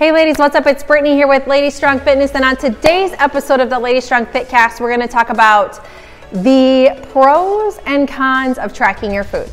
Hey ladies, what's up? It's Brittany here with Lady Strong Fitness, and on today's episode of the Lady Strong Fitcast, we're going to talk about the pros and cons of tracking your food.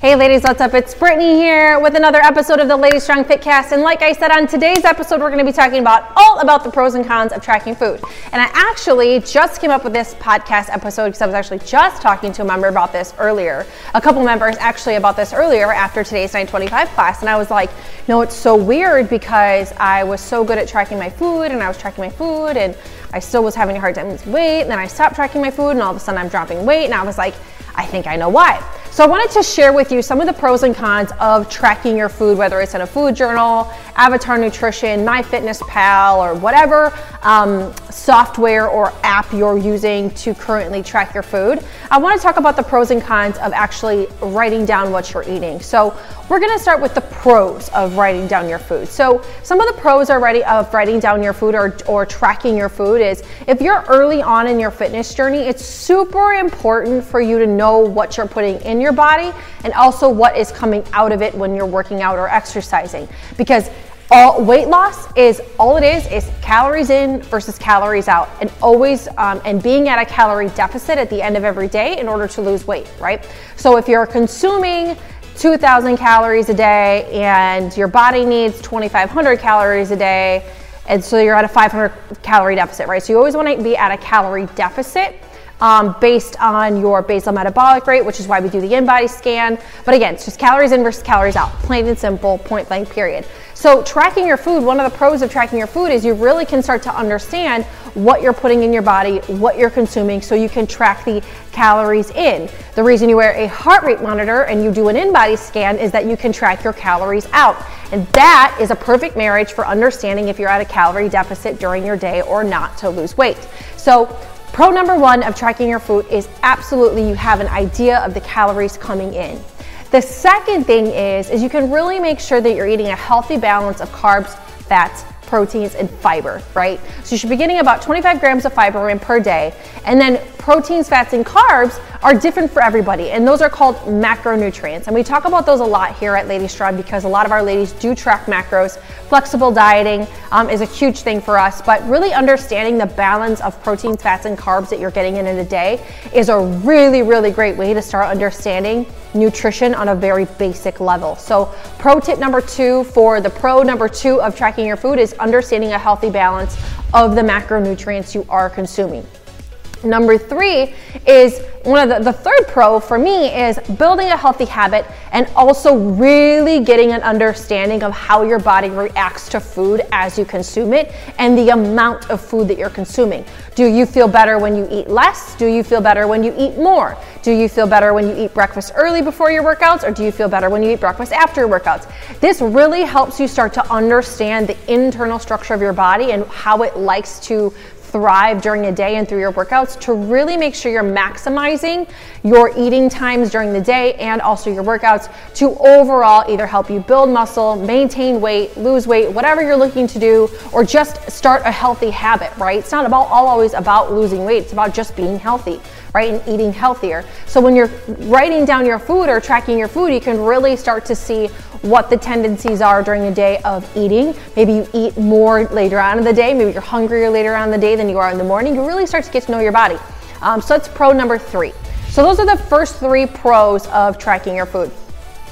Hey ladies, what's up? It's Brittany here with another episode of the Ladies Strong Fitcast. And like I said, on today's episode, we're going to be talking about all about the pros and cons of tracking food. And I actually just came up with this podcast episode because I was actually just talking to a member about this earlier. A couple members actually about this earlier after today's 925 class. And I was like, no, it's so weird because I was so good at tracking my food and I was tracking my food and I still was having a hard time losing weight. And then I stopped tracking my food and all of a sudden I'm dropping weight. And I was like, I think I know why. So I wanted to share with you some of the pros and cons of tracking your food, whether it's in a food journal, Avatar Nutrition, MyFitnessPal, or whatever. Um, software or app you're using to currently track your food. I want to talk about the pros and cons of actually writing down what you're eating. So we're going to start with the pros of writing down your food. So some of the pros are ready of writing down your food or, or tracking your food is if you're early on in your fitness journey, it's super important for you to know what you're putting in your body and also what is coming out of it when you're working out or exercising. Because all weight loss is all it is is calories in versus calories out. And always um, and being at a calorie deficit at the end of every day in order to lose weight right? So if you're consuming 2000 calories a day and your body needs 2500 calories a day and so you're at a 500 calorie deficit right? So you always want to be at a calorie deficit um, based on your basal metabolic rate, which is why we do the InBody scan. But again, it's just calories in versus calories out, plain and simple, point blank, period. So, tracking your food, one of the pros of tracking your food is you really can start to understand what you're putting in your body, what you're consuming, so you can track the calories in. The reason you wear a heart rate monitor and you do an InBody scan is that you can track your calories out. And that is a perfect marriage for understanding if you're at a calorie deficit during your day or not to lose weight. So, Pro number one of tracking your food is absolutely you have an idea of the calories coming in. The second thing is, is you can really make sure that you're eating a healthy balance of carbs, fats, proteins, and fiber, right? So you should be getting about 25 grams of fiber in per day. And then proteins, fats, and carbs are different for everybody, and those are called macronutrients. And we talk about those a lot here at Lady Strong because a lot of our ladies do track macros. Flexible dieting um, is a huge thing for us, but really understanding the balance of proteins, fats, and carbs that you're getting in in a day is a really, really great way to start understanding nutrition on a very basic level. So, pro tip number two for the pro number two of tracking your food is understanding a healthy balance of the macronutrients you are consuming. Number three is one of the, the third pro for me is building a healthy habit and also really getting an understanding of how your body reacts to food as you consume it and the amount of food that you're consuming. Do you feel better when you eat less? Do you feel better when you eat more? Do you feel better when you eat breakfast early before your workouts or do you feel better when you eat breakfast after your workouts? This really helps you start to understand the internal structure of your body and how it likes to thrive during a day and through your workouts to really make sure you're maximizing your eating times during the day and also your workouts to overall either help you build muscle, maintain weight, lose weight, whatever you're looking to do, or just start a healthy habit, right? It's not about all always about losing weight, it's about just being healthy right? And eating healthier. So when you're writing down your food or tracking your food, you can really start to see what the tendencies are during a day of eating. Maybe you eat more later on in the day, maybe you're hungrier later on in the day than you are in the morning. You really start to get to know your body. Um, so that's pro number three. So those are the first three pros of tracking your food.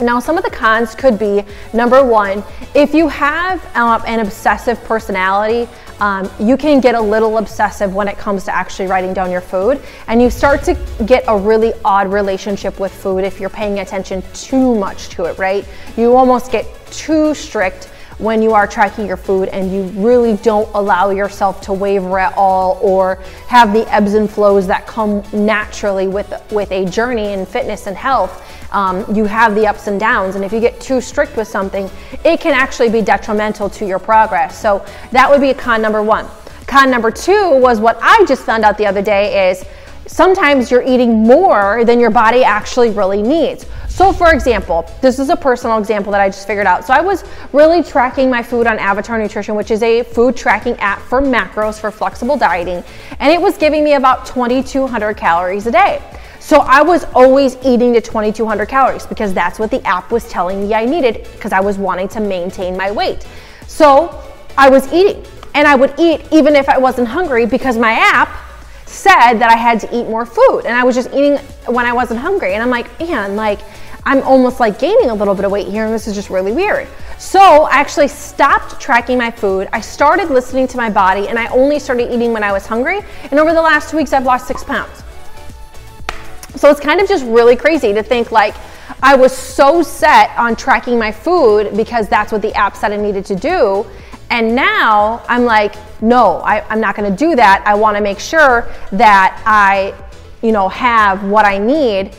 Now, some of the cons could be number one, if you have um, an obsessive personality, um, you can get a little obsessive when it comes to actually writing down your food, and you start to get a really odd relationship with food if you're paying attention too much to it, right? You almost get too strict when you are tracking your food and you really don't allow yourself to waver at all or have the ebbs and flows that come naturally with with a journey in fitness and health um, you have the ups and downs. And if you get too strict with something it can actually be detrimental to your progress. So that would be con number one. Con number two was what I just found out the other day is sometimes you're eating more than your body actually really needs. So, for example, this is a personal example that I just figured out. So, I was really tracking my food on Avatar Nutrition, which is a food tracking app for macros for flexible dieting, and it was giving me about 2,200 calories a day. So I was always eating to 2200 calories because that's what the app was telling me I needed because I was wanting to maintain my weight. So I was eating and I would eat even if I wasn't hungry because my app said that I had to eat more food and I was just eating when I wasn't hungry. And I'm like, man, like I'm almost like gaining a little bit of weight here and this is just really weird. So I actually stopped tracking my food. I started listening to my body and I only started eating when I was hungry. And over the last two weeks, I've lost six pounds. So it's kind of just really crazy to think like I was so set on tracking my food because that's what the app said I needed to do. And now I'm like, no, I, am not to do that. I want to make sure that I, you know, have what I need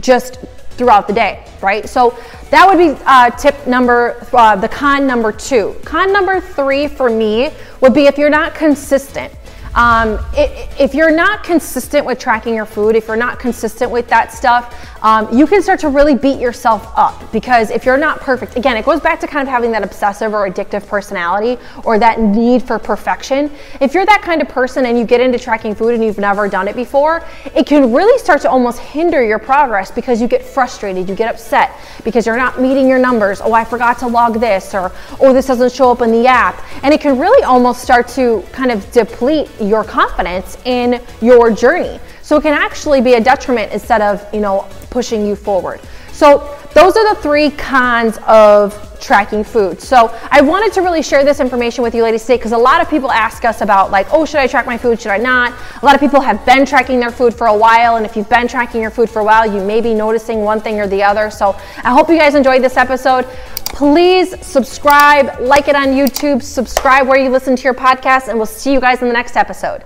just throughout the day, right? So that would be uh, tip number, uh, the con number two. Con number three for me would be if you're not consistent. Um, if you're not consistent with tracking your food, if you're not consistent with that stuff, um, you can start to really beat yourself up because if you're not perfect, again, it goes back to kind of having that obsessive or addictive personality or that need for perfection. If you're that kind of person and you get into tracking food and you've never done it before, it can really start to almost hinder your progress because you get frustrated, you get upset because you're not meeting your numbers. Oh, I forgot to log this, or oh, this doesn't show up in the app. And it can really almost start to kind of deplete your confidence in your journey. So it can actually be a detriment instead of, you know, pushing you forward. So those are the three cons of tracking food. So I wanted to really share this information with you ladies today because a lot of people ask us about like, oh, should I track my food? Should I not? A lot of people have been tracking their food for a while. And if you've been tracking your food for a while, you may be noticing one thing or the other. So I hope you guys enjoyed this episode. Please subscribe, like it on YouTube, subscribe where you listen to your podcast, and we'll see you guys in the next episode.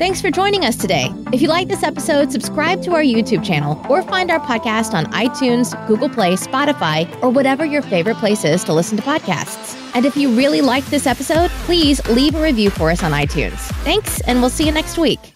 Thanks for joining us today. If you like this episode, subscribe to our YouTube channel or find our podcast on iTunes, Google Play, Spotify, or whatever your favorite place is to listen to podcasts. And if you really liked this episode, please leave a review for us on iTunes. Thanks, and we'll see you next week.